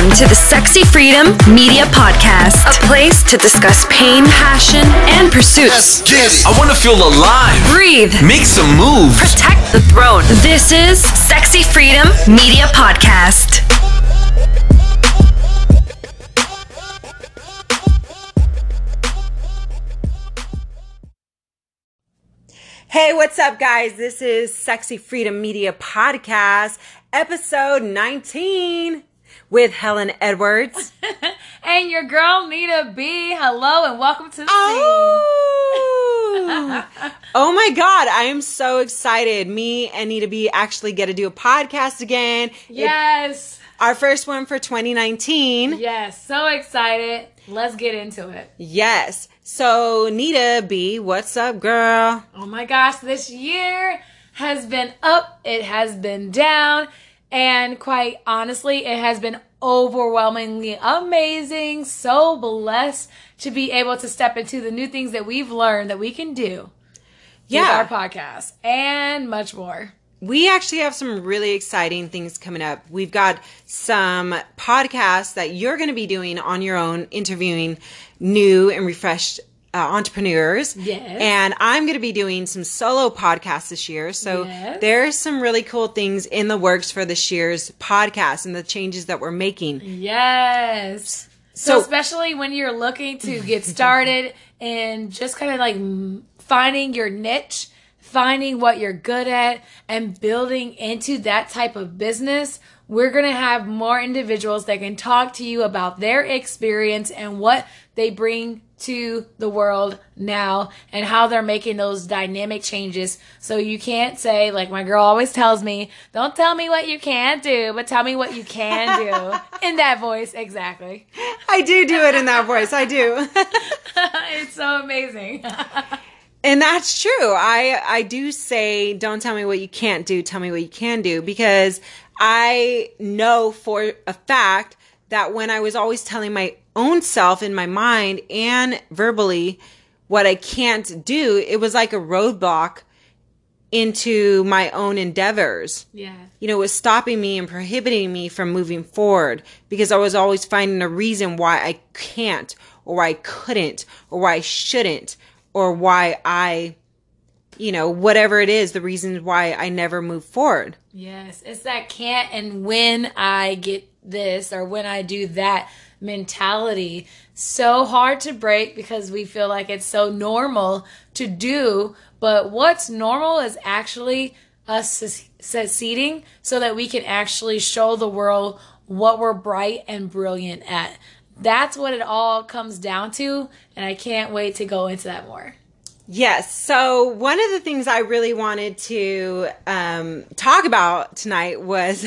Welcome to the Sexy Freedom Media Podcast, a place to discuss pain, passion, and pursuits. I want to feel alive. Breathe, Make some moves. protect the throne. This is Sexy Freedom Media Podcast. Hey, what's up, guys? This is Sexy Freedom Media Podcast, episode 19 with Helen Edwards. And your girl Nita B. Hello and welcome to the Oh, oh my God. I am so excited. Me and Nita B actually get to do a podcast again. Yes. It- our first one for 2019. Yes. So excited. Let's get into it. Yes. So, Nita B, what's up, girl? Oh my gosh, this year has been up, it has been down, and quite honestly, it has been overwhelmingly amazing. So blessed to be able to step into the new things that we've learned that we can do Yeah. with our podcast and much more. we actually have some really exciting things coming up. We've got some podcasts that you're going to be doing on your own, interviewing new and refreshed uh, entrepreneurs. Yes. And I'm going to be doing some solo podcasts this year. So Yes. there's some really cool things in the works for this year's podcast and the changes that we're making. Yes. So, So- especially when you're looking to get started and just kind of like finding your niche, finding what you're good at, and building into that type of business, we're going to have more individuals that can talk to you about their experience and what they bring to the world now and how they're making those dynamic changes. So you can't say, like my girl always tells me, don't tell me what you can't do, but tell me what you can do. In that voice, exactly. I do do it in that voice. I do. it's so amazing. And that's true. I I do say don't tell me what you can't do, tell me what you can do because I know for a fact that when I was always telling my own self in my mind and verbally what I can't do, it was like a roadblock into my own endeavors yeah. you know, was stopping me and prohibiting me from moving forward because I was always finding a reason why I can't or why I couldn't or why I shouldn't or why I, you know, whatever it is, the reasons why I never move forward. Yes, it's that can't and when I get this or when I do that mentality. So hard to break because we feel like it's so normal to do, but what's normal is actually us succeeding so that we can actually show the world what we're bright and brilliant at. That's what it all comes down to, and I can't wait to go into that more. Yes. So one of the things I really wanted to um, talk about tonight was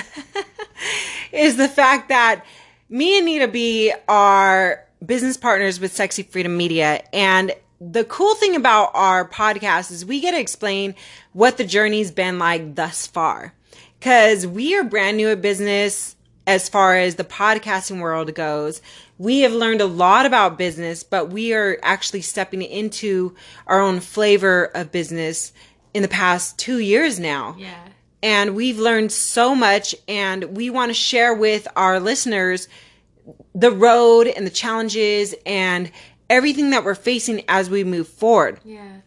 is the fact that me and Nita B are business partners with Sexy Freedom Media, and the cool thing about our podcast is we get to explain what the journey's been like thus far, because we are brand new at business as far as the podcasting world goes. We have learned a lot about business, but we are actually stepping into our own flavor of business in the past two years now. Yeah. And we've learned so much, and we want to share with our listeners the road and the challenges and everything that we're facing as we move forward. Yeah.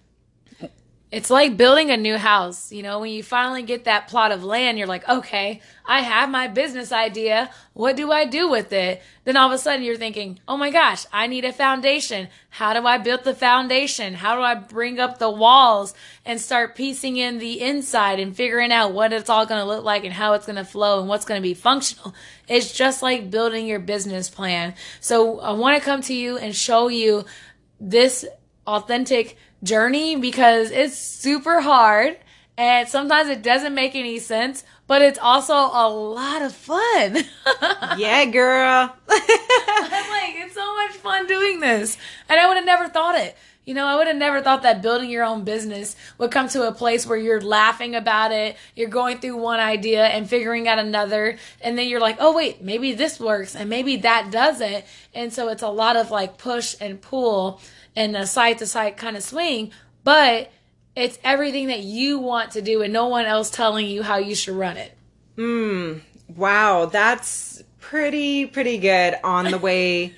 It's like building a new house. You know, when you finally get that plot of land, you're like, okay, I have my business idea. What do I do with it? Then all of a sudden you're thinking, oh my gosh, I need a foundation. How do I build the foundation? How do I bring up the walls and start piecing in the inside and figuring out what it's all going to look like and how it's going to flow and what's going to be functional? It's just like building your business plan. So I want to come to you and show you this authentic journey because it's super hard and sometimes it doesn't make any sense, but it's also a lot of fun. Yeah, girl. I'm like, it's so much fun doing this. And I would have never thought it. You know, I would have never thought that building your own business would come to a place where you're laughing about it, you're going through one idea and figuring out another, and then you're like, oh, wait, maybe this works and maybe that doesn't. And so it's a lot of like push and pull and a side to side kind of swing, but it's everything that you want to do and no one else telling you how you should run it. Mm, wow, that's pretty pretty good on the way.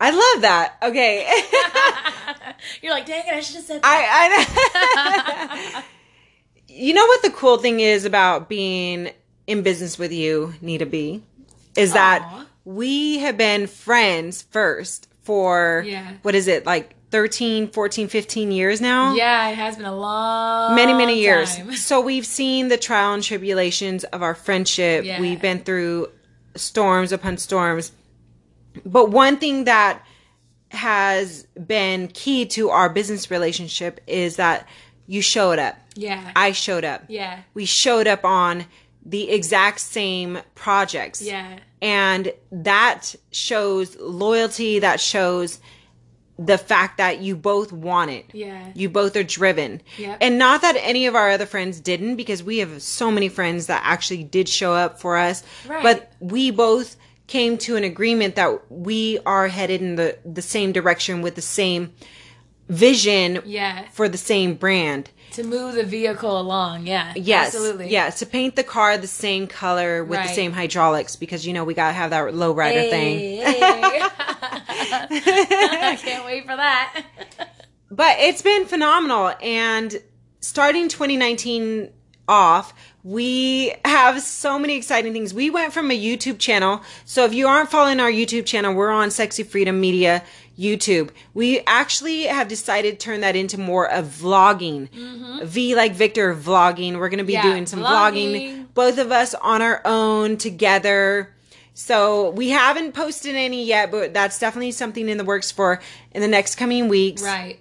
I love that. Okay. You're like, dang it, I should have said that. I, I You know what the cool thing is about being in business with you, Nita B, is that Aw. we have been friends first for Yeah. what is it like 13, 14, 15 years now? yeah, it has been a long many many years time. so we've seen the trial and tribulations of our friendship Yeah. we've been through storms upon storms but one thing that has been key to our business relationship is that you showed up Yeah. i showed up yeah. we showed up on the exact same projects Yeah. and that shows loyalty that shows the fact that you both want it Yeah. you both are driven Yep. and not that any of our other friends didn't because we have so many friends that actually did show up for us Right. but we both came to an agreement that we are headed in the the same direction with the same vision Yeah. for the same brand To move the vehicle along. Yeah. Yes. Absolutely. Yes. To paint the car the same color with the same hydraulics because you know we gotta have that low rider thing. Hey, I can't wait for that. But it's been phenomenal. And starting 2019 off, we have so many exciting things. We went from a YouTube channel. So if you aren't following our YouTube channel, we're on Sexy Freedom Media YouTube. We actually have decided to turn that into more of vlogging. V like Victor vlogging. We're going to be Mm-hmm. Yeah, doing some vlogging. vlogging. both of us on our own together. So we haven't posted any yet, but that's definitely something in the works for in the next coming weeks. Right.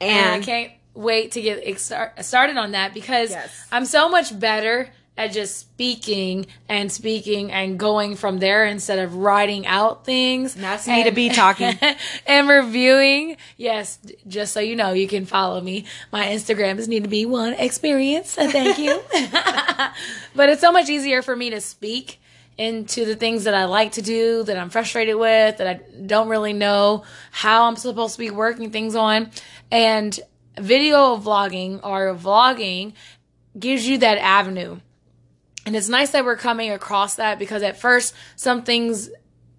And I can't wait to get ex- started on that because Yes. I'm so much better at just speaking and speaking and going from there instead of writing out things. That's Nita B talking. and reviewing. Yes, just so you know, you can follow me. My Instagram is Nita B1 Experience. Thank you. but it's so much easier for me to speak into the things that I like to do, that I'm frustrated with, that I don't really know how I'm supposed to be working things on. And video vlogging or vlogging gives you that avenue. And it's nice that we're coming across that because at first, some things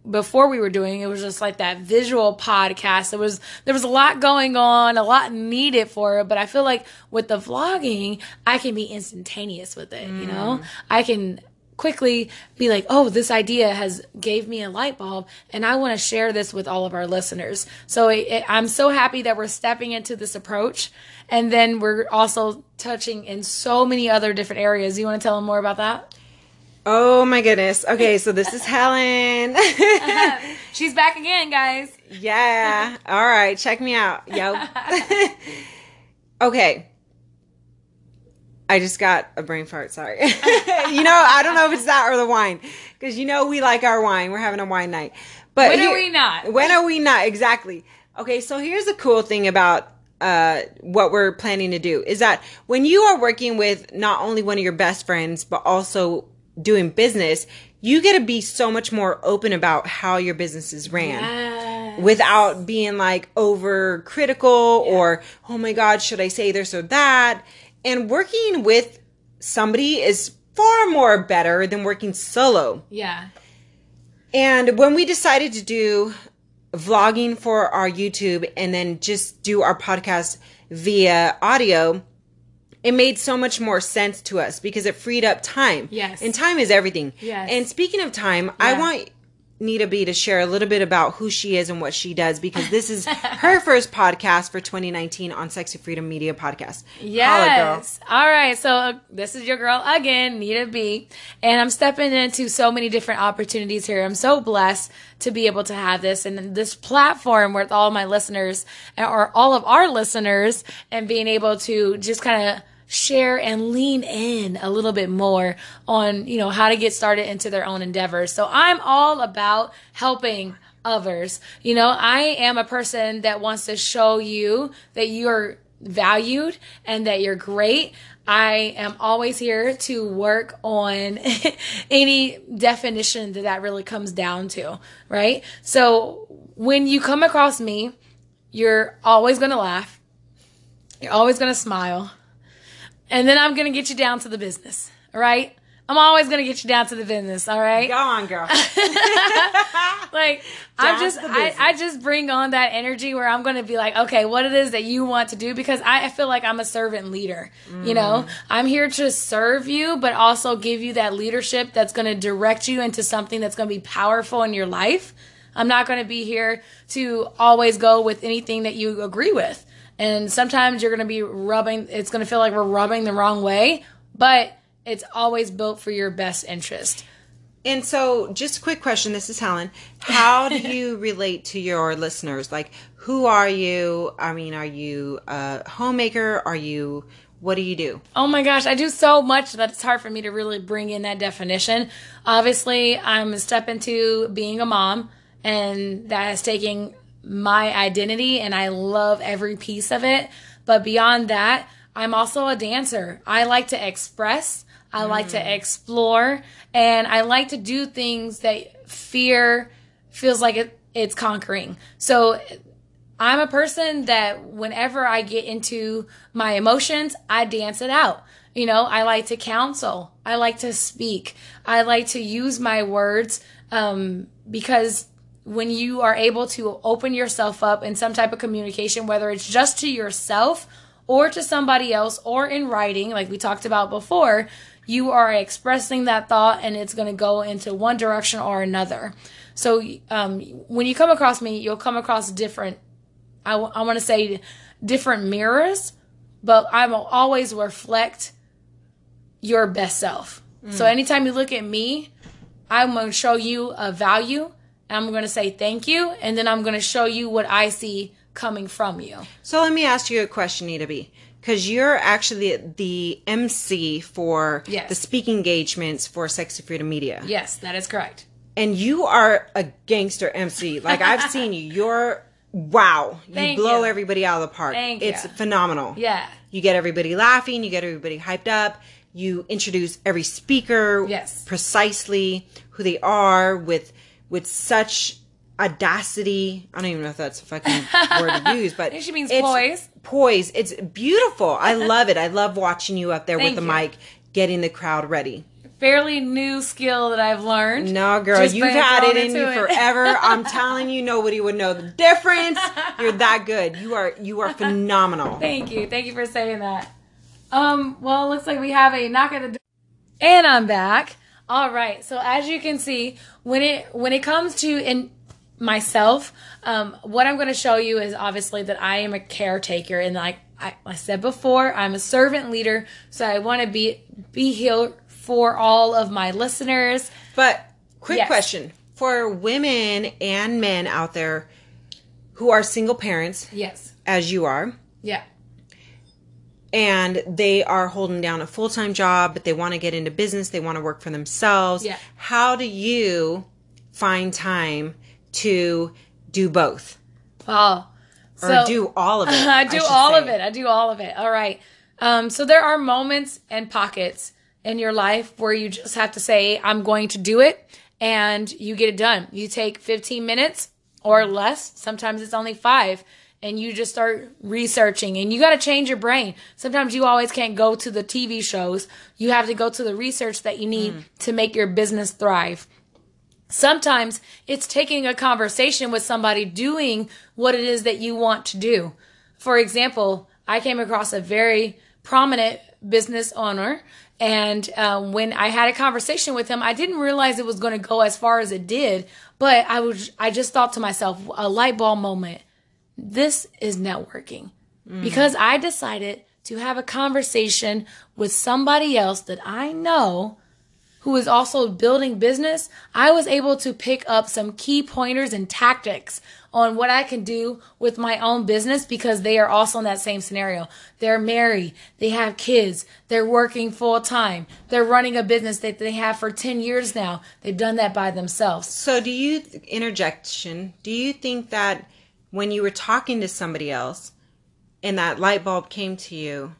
before we were doing it was just like that visual podcast there was there was a lot going on a lot needed for it but i feel like with the vlogging i can be instantaneous with it you know mm. i can quickly be like oh this idea has gave me a light bulb and i want to share this with all of our listeners so it, it- i'm so happy that we're stepping into this approach and then we're also touching in so many other different areas you want to tell them more about that oh my goodness. Okay, so this is Helen. Uh-huh. she's back again guys yeah. All right, check me out, yo. okay. I just got a brain fart. Sorry. you know, I don't know if it's that or the wine, because you know we like our wine. We're having a wine night. But When are we not? When are we not? Exactly. Okay, so here's the cool thing about uh, what we're planning to do is that when you are working with not only one of your best friends, but also doing business, you get to be so much more open about how your business is ran without being like over critical or, oh my God, should I say this or that? And working with somebody is far more better than working solo. yeah And when we decided to do vlogging for our YouTube and then just do our podcast via audio, it made so much more sense to us because it freed up time. Yes. And time is everything. Yes. And speaking of time, I want Nita B to share a little bit about who she is and what she does because this is her first podcast for 2019 on Sexy Freedom Media Podcast. Holla. Yes. All right. So uh, this is your girl again, Nita B. And I'm stepping into so many different opportunities here. I'm so blessed to be able to have this and this platform with all my listeners or all of our listeners and being able to just kind of share and lean in a little bit more on, you know, how to get started into their own endeavors. So I'm all about helping others. You know, I am a person that wants to show you that you're valued and that you're great. I am always here to work on any definition that that really comes down to, right? So when you come across me, you're always going to laugh. You're always going to smile. And then I'm going to get you down to the business, all right? I'm always gonna get you down to the business. All right. Go on, girl. like I'm just I. I just bring on that energy where I'm gonna be like, okay, what it is that you want to do because I, I feel like I'm a servant leader. You know, Mm. I'm here to serve you, but also give you that leadership that's gonna direct you into something that's gonna be powerful in your life. I'm not gonna be here to always go with anything that you agree with. And sometimes you're gonna be rubbing it's gonna feel like we're rubbing the wrong way, but it's always built for your best interest. And so, just a quick question. This is Helen. How do you relate to your listeners? Like, who are you? I mean, are you a homemaker? Are you, what do you do? Oh my gosh, I do so much that it's hard for me to really bring in that definition. Obviously, I'm a step into being a mom, and that is taking my identity, and I love every piece of it. But beyond that, I'm also a dancer. I like to express, I like to explore, and I like to do things that fear feels like it, it's conquering. So I'm a person that whenever I get into my emotions, I dance it out. You know, I like to counsel. I like to speak. I like to use my words um, because when you are able to open yourself up in some type of communication, whether it's just to yourself or to somebody else or in writing, like we talked about before, you are expressing that thought and it's going to go into one direction or another. So um, when you come across me, you'll come across different I, w- I want to say different mirrors, but I will always reflect your best self. So anytime you look at me, I'm going to show you a value. I'm going to say thank you. And then I'm going to show you what I see coming from you. So, let me ask you a question, Nita B. Because you're actually the MC for Yes. the speaking engagements for Sexy Freedom Media. Yes, that is correct. And you are a gangster MC. Like, I've seen you. You're, wow. You Thank blow you. everybody out of the park. Thank it's you. phenomenal. Yeah. You get everybody laughing, you get everybody hyped up, you introduce every speaker Yes. precisely who they are with with such audacity. I don't even know if that's a fucking word to use, but she means it's- poise. Poise. It's beautiful. I love it. I love watching you up there with the you. mic getting the crowd ready. Fairly new skill that I've learned. No, girl, Just you've had it in you it. forever. I'm telling you, nobody would know the difference. You're that good. You are you are phenomenal. Thank you. Thank you for saying that. Um, well, it looks like we have a knock at the door. And I'm back. All right. So as you can see, when it when it comes to in myself, um, what I'm going to show you is obviously that I am a caretaker, and like I, I said before, I'm a servant leader. So I want to be be here for all of my listeners. But quick Yes. question for women and men out there who are single parents, Yes. as you are, Yeah. And they are holding down a full time job, but they want to get into business, they want to work for themselves. Yeah. How do you find time to do both Wow. or So- do all of it? I do should all say. of it. I do all of it. All right. Um, so there are moments and pockets in your life where you just have to say, I'm going to do it, and you get it done. You take 15 minutes or less. Sometimes it's only five. And you just start researching and you got to change your brain. Sometimes you always can't go to the TV shows. You have to go to the research that you need to make your business thrive. Sometimes it's taking a conversation with somebody doing what it is that you want to do. For example, I came across a very prominent business owner, and um, when I had a conversation with him, I didn't realize it was going to go as far as it did. But I was, I just thought to myself, a light bulb moment. This is networking because I decided to have a conversation with somebody else that I know who is also building business, I was able to pick up some key pointers and tactics on what I can do with my own business because they are also in that same scenario. They're married, they have kids, they're working full time, they're running a business that they have for 10 years now. They've done that by themselves. So, do you interjection? Do you think that when you were talking to somebody else and that light bulb came to you,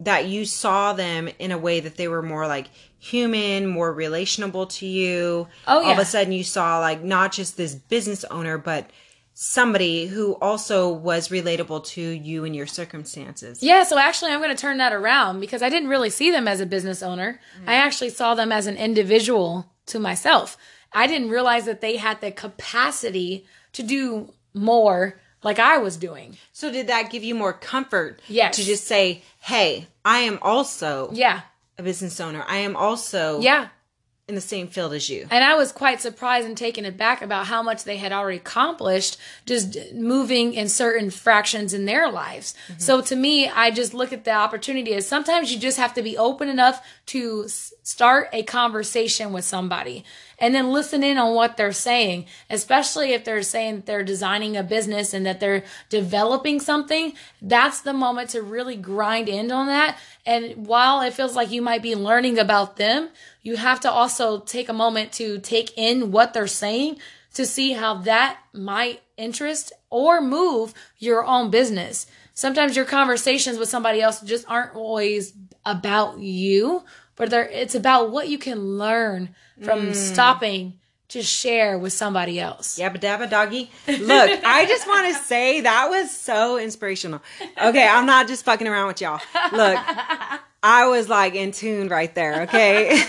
that you saw them in a way that they were more like human, more relationable to you? Oh, All of a sudden, you saw like not just this business owner, but somebody who also was relatable to you and your circumstances. Yeah, so actually, I'm going to turn that around because I didn't really see them as a business owner. I mm. actually saw them as an individual to myself. I didn't realize that they had the capacity to do more like I was doing. So did that give you more comfort? Yes. To just say, "Hey, I am also Yeah. a business owner. I am also Yeah. in the same field as you." And I was quite surprised and taken aback about how much they had already accomplished just moving in certain fractions in their lives. Mm-hmm. So to me, I just look at the opportunity as sometimes you just have to be open enough to start a conversation with somebody and then listen in on what they're saying, especially if they're saying they're designing a business and that they're developing something. That's the moment to really grind in on that. And while it feels like you might be learning about them, you have to also take a moment to take in what they're saying to see how that might interest or move your own business. Sometimes your conversations with somebody else just aren't always about you, but they're, it's about what you can learn from stopping to share with somebody else. Yabba dabba doggy. Look, I just want to say that was so inspirational. Okay, I'm not just fucking around with y'all. Look, I was like in tune right there. Okay,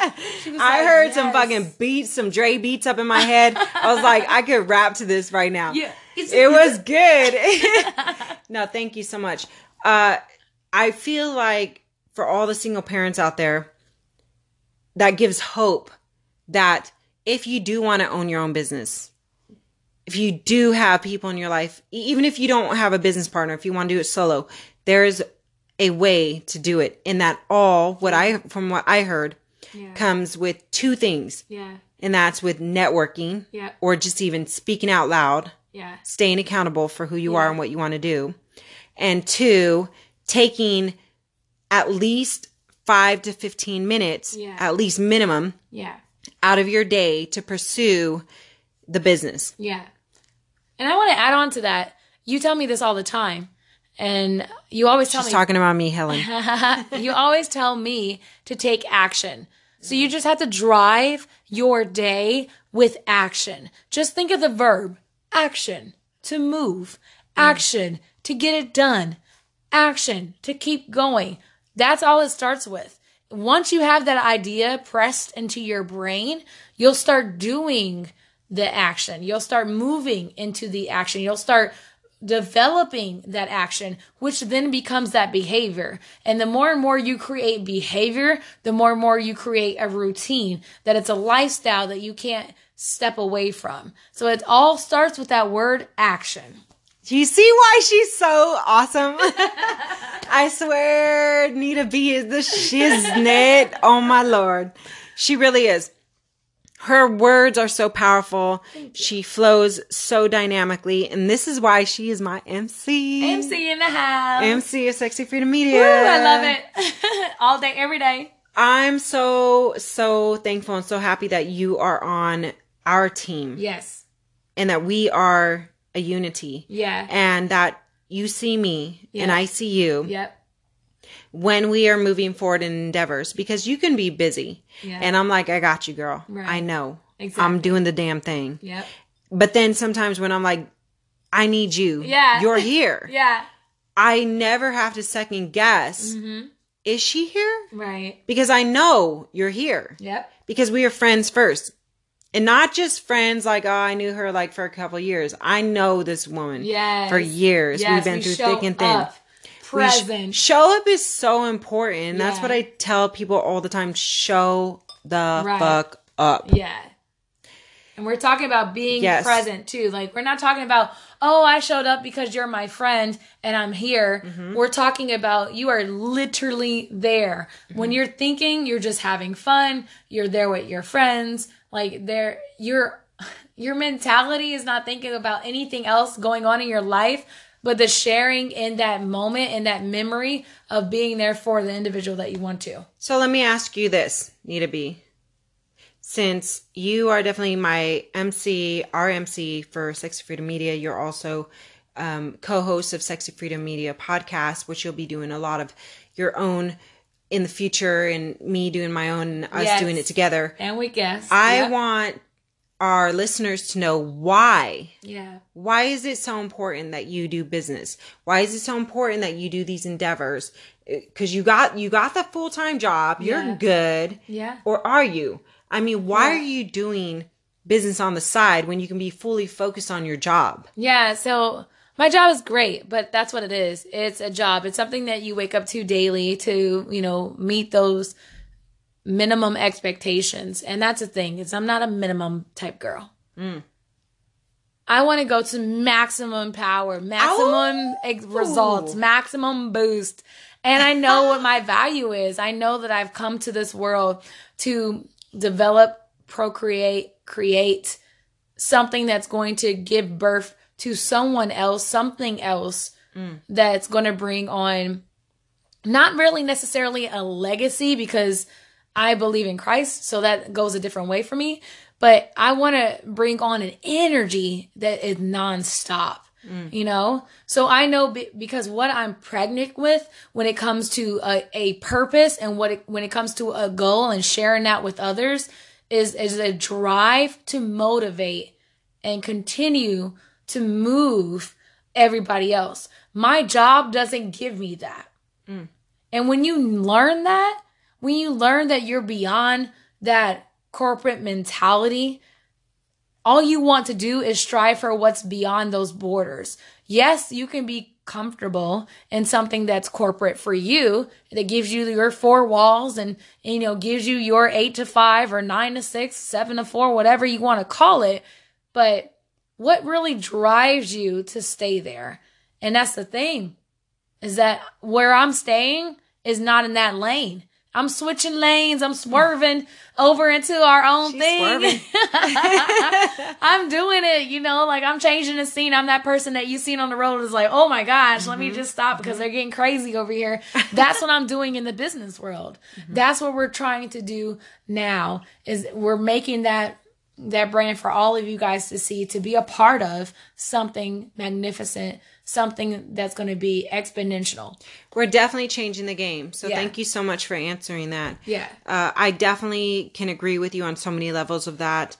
I heard some fucking beats, some Dre beats up in my head. I was like, I could rap to this right now. Yeah, it was good. no, thank you so much. Uh, I feel like for all the single parents out there, that gives hope that if you do want to own your own business, if you do have people in your life, even if you don't have a business partner, if you want to do it solo, there's a way to do it. And that all, what I, from what I heard, comes with two things. Yeah. And that's with networking Yeah. or just even speaking out loud, Yeah. staying accountable for who you are and what you want to do. And two, taking at least five to 15 minutes, Yeah. at least minimum, Yeah. out of your day to pursue the business. Yeah. And I want to add on to that. You tell me this all the time. And you always tell She's me talking about me, Helen. you always tell me to take action. So you just have to drive your day with action. Just think of the verb action to move, mm. action to get it done, action to keep going. That's all it starts with. Once you have that idea pressed into your brain, you'll start doing the action. You'll start moving into the action. You'll start developing that action, which then becomes that behavior. And the more and more you create behavior, the more and more you create a routine that it's a lifestyle that you can't step away from. So it all starts with that word action. Do you see why she's so awesome? I swear, Nita B is the shiznit. Oh my lord. She really is. Her words are so powerful. She flows so dynamically. And this is why she is my MC. MC in the house. MC of Sexy Freedom Media. Woo, I love it. all day, every day. I'm so, so thankful and so happy that you are on our team Yes. and that we are a unity. Yeah. And that you see me and I see you. Yep. when we are moving forward in endeavors because you can be busy. Yeah. And I'm like, I got you, girl. Right. I know. Exactly. I'm doing the damn thing. Yep. But then sometimes when I'm like, I need you. Yeah. You're here. Yeah. I never have to second guess. Mm-hmm. Is she here? Right. Because I know you're here. Yep. Because we are friends first. And not just friends like, oh, I knew her like for a couple years. I know this woman Yes. for years. Yes, We've been we through thick and thin. up. We sh- Present. show up is so important. and That's what I tell people all the time. Show the Right. fuck up. Yeah. And we're talking about being Yes. present too. Like we're not talking about, oh, I showed up because you're my friend and I'm here. Mm-hmm. We're talking about you are literally there. Mm-hmm. When you're thinking, you're just having fun. You're there with your friends. Like there your your mentality is not thinking about anything else going on in your life, but the sharing in that moment and that memory of being there for the individual that you want to. So let me ask you this, Nita B. Since you are definitely my MC, our MC for Sexy Freedom Media, you're also um, co-host of Sexy Freedom Media podcast, which you'll be doing a lot of your own in the future, and me doing my own, and us Yes. doing it together. And we guess. I Yep. want our listeners to know why. Yeah. Why is it so important that you do business? Why is it so important that you do these endeavors? Because you got you got the full time job. You're good. Yeah. Or are you? I mean, why Yeah. are you doing business on the side when you can be fully focused on your job? Yeah, so my job is great, but that's what it is. It's a job. It's something that you wake up to daily to, you know, meet those minimum expectations. And that's the thing, is I'm not a minimum type girl. Mm. I want to go to maximum power, maximum ex- oh. results, maximum boost. And I know what my value is. I know that I've come to this world to develop, procreate, create something that's going to give birth to someone else, something else mm. that's going to bring on not really necessarily a legacy because I believe in Christ, so that goes a different way for me. But I want to bring on an energy that is nonstop, Mm. you know? So I know be- because what I'm pregnant with when it comes to a, a purpose and what it, when it comes to a goal and sharing that with others is, is a drive to motivate and continue to move everybody else. My job doesn't give me that. Mm. And when you learn that, when you learn that you're beyond that corporate mentality, all you want to do is strive for what's beyond those borders. Yes, you can be comfortable in something that's corporate for you that gives you your four walls and you know gives you your 8 to 5 or 9 to 6, 7 to 4, whatever you want to call it. But what really drives you to stay there? And that's the thing is that where I'm staying is not in that lane. I'm switching lanes. I'm swerving over into our own She's thing. I'm doing it, you know, like I'm changing the scene. I'm that person that you seen on the road is like, oh my gosh, let Mm-hmm. me just stop because they're getting crazy over here. That's what I'm doing in the business world. Mm-hmm. That's what we're trying to do now is we're making that that brand for all of you guys to see to be a part of something magnificent, something that's going to be exponential. We're definitely changing the game. So Yeah. thank you so much for answering that. Yeah. Uh, I definitely can agree with you on so many levels of that.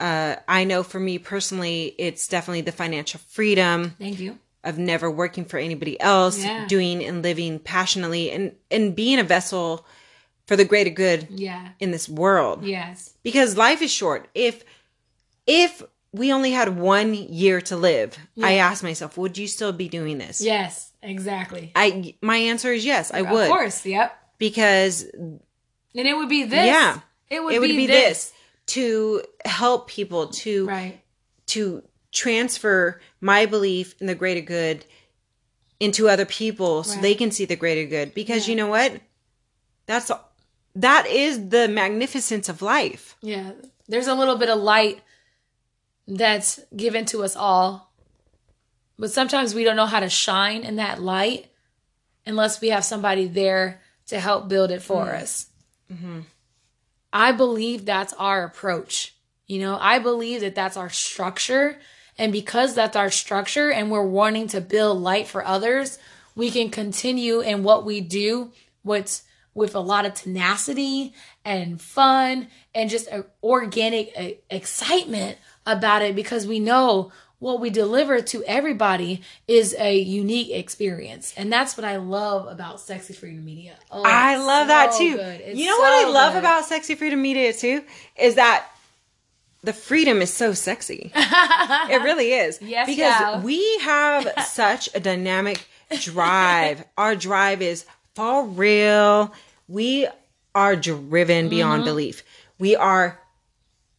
Uh, I know for me personally, it's definitely the financial freedom Thank you. of never working for anybody else, Yeah. doing and living passionately, and and being a vessel for the greater good Yeah. in this world. Yes. Because life is short. If if we only had one year to live, I asked myself, would you still be doing this? Yes. Exactly. I my answer is yes, I would. Of course. Yep. Because And it would be this. Yeah. It would, it would be, be this. this to help people to Right. to transfer my belief in the greater good into other people so Right. they can see the greater good because you know what that's that is the magnificence of life Yeah. There's a little bit of light that's given to us all. But sometimes we don't know how to shine in that light unless we have somebody there to help build it for mm. us. Mm-hmm. I believe that's our approach. You know, I believe that that's our structure. And because that's our structure and we're wanting to build light for others, we can continue in what we do with, with a lot of tenacity and fun and just a organic excitement about it because we know what we deliver to everybody is a unique experience. And that's what I love about Sexy Freedom Media. Oh, i love that too you know what i love good. about sexy freedom media too is that the freedom is so sexy it really is Yes, because gal. we have such a dynamic drive our drive is for real we are driven beyond Mm-hmm. belief we are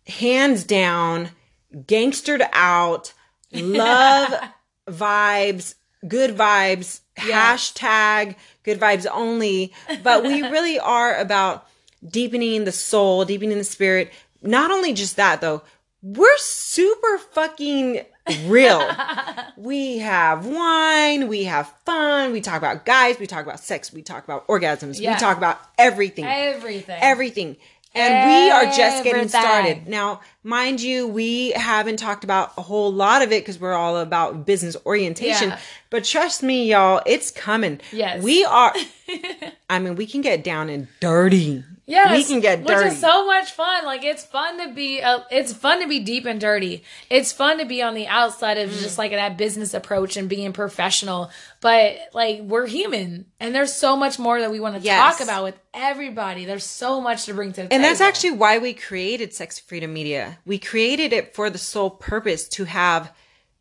hands down gangstered out love vibes good vibes hashtag good vibes only but we really are about deepening the soul deepening the spirit not only just that though we're super fucking real we have wine we have fun we talk about guys we talk about sex we talk about orgasms Yeah. we talk about everything everything. everything. And we are just getting Everything. started. Now, mind you, we haven't talked about a whole lot of it because we're all about business orientation. Yeah. But trust me, y'all, it's coming. Yes. We are, I mean, we can get down and dirty Yes, we can get dirty. which is so much fun. Like it's fun to be, uh, it's fun to be deep and dirty. It's fun to be on the outside of Mm. just like that business approach and being professional. But like we're human, and there's so much more that we want to Yes. talk about with everybody. There's so much to bring to the table. And that's actually why we created Sex Freedom Media. We created it for the sole purpose to have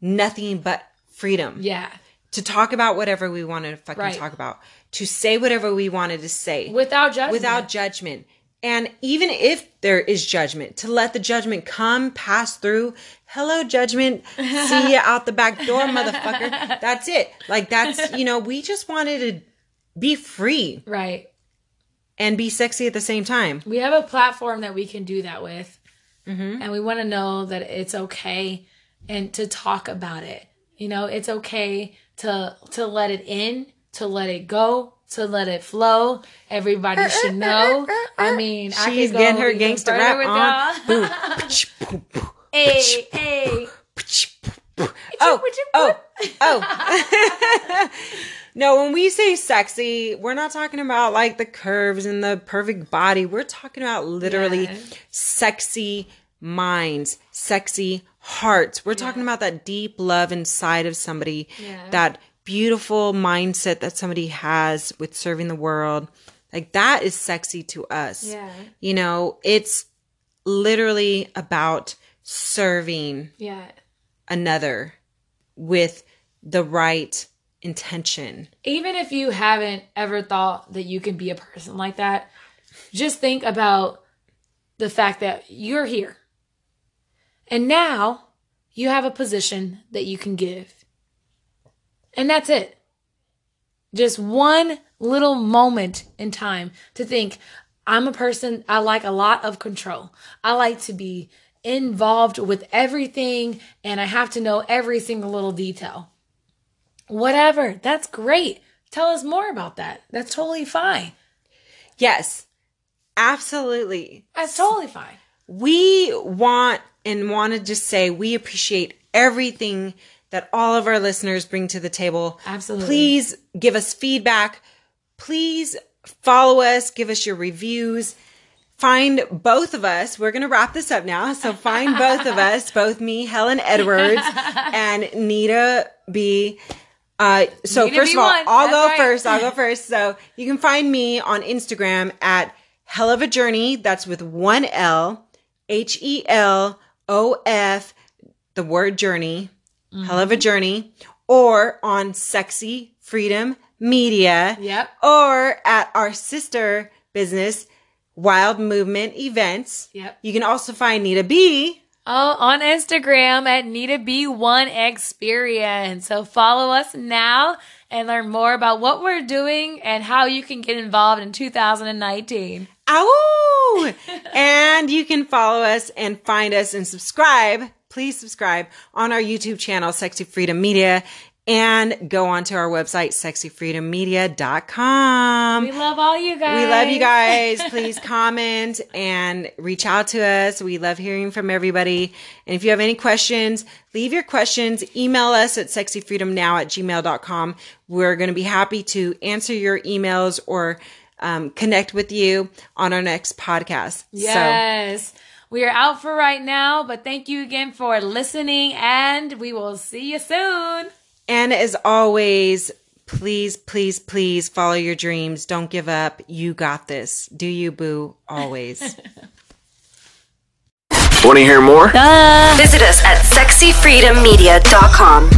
nothing but freedom. yeah, To talk about whatever we wanted to fucking Right. talk about. To say whatever we wanted to say. without judgment. without judgment. And even if there is judgment, to let the judgment come, pass through. Hello, judgment. See you out the back door, motherfucker. That's it. Like, that's, you know, we just wanted to be free right. and be sexy at the same time. we have a platform that we can do that with Mm-hmm. and we want to know that it's okay and to talk about it you know it's okay to to let it in to let it go to let it flow everybody should know i mean I She's could go getting her even gangsta further rap with on. y'all. Boom. Boom. hey hey Oh, oh, oh. no, when we say sexy, we're not talking about like the curves and the perfect body. We're talking about literally Yeah. sexy minds, sexy hearts. We're talking about that deep love inside of somebody, Yeah. that beautiful mindset that somebody has with serving the world. Like that is sexy to us. Yeah. You know, it's literally about serving yeah another with the right intention. even if you haven't ever thought that you can be a person like that, just think about the fact that you're here. And now you have a position that you can give. And that's it. Just one little moment in time to think I'm a person, I like a lot of control. I like to be involved with everything and I have to know every single little detail. Whatever. That's great. Tell us more about that. That's totally fine. Yes, absolutely. That's totally fine. We want and want to just say we appreciate everything that all of our listeners bring to the table. Absolutely. Please give us feedback. Please follow us, give us your reviews. Find both of us. We're going to wrap this up now. So find both of us, both me, Helen Edwards, and Nita B. Uh, so Nita first of all, I'll that's go right. first. I'll go first. So you can find me on Instagram at Hell of a Journey. That's with one L, H E L O F, the word journey, Mm-hmm. Hell of a Journey, or on Sexy Freedom Media. Yep. Or at our sister business, Wild Movement Events. Yep. You can also find Nita B. Oh, on Instagram at Nita B1 Experience. So follow us now and learn more about what we're doing and how you can get involved in 2019. Ow! and you can follow us and find us and subscribe. Please subscribe on our YouTube channel, Sexy Freedom Media, and go onto our website, sexyfreedommedia.com. We love all you guys. We love you guys. Please comment and reach out to us. We love hearing from everybody. And if you have any questions, leave your questions. Email us at sexyfreedomnow at gmail.com. We're going to be happy to answer your emails or um, connect with you on our next podcast. So Yes. We are out for right now, but thank you again for listening and we will see you soon. And as always, please, please, please follow your dreams. Don't give up. You got this. Do you, boo? Always. Want to hear more? Visit us at sexyfreedommedia.com.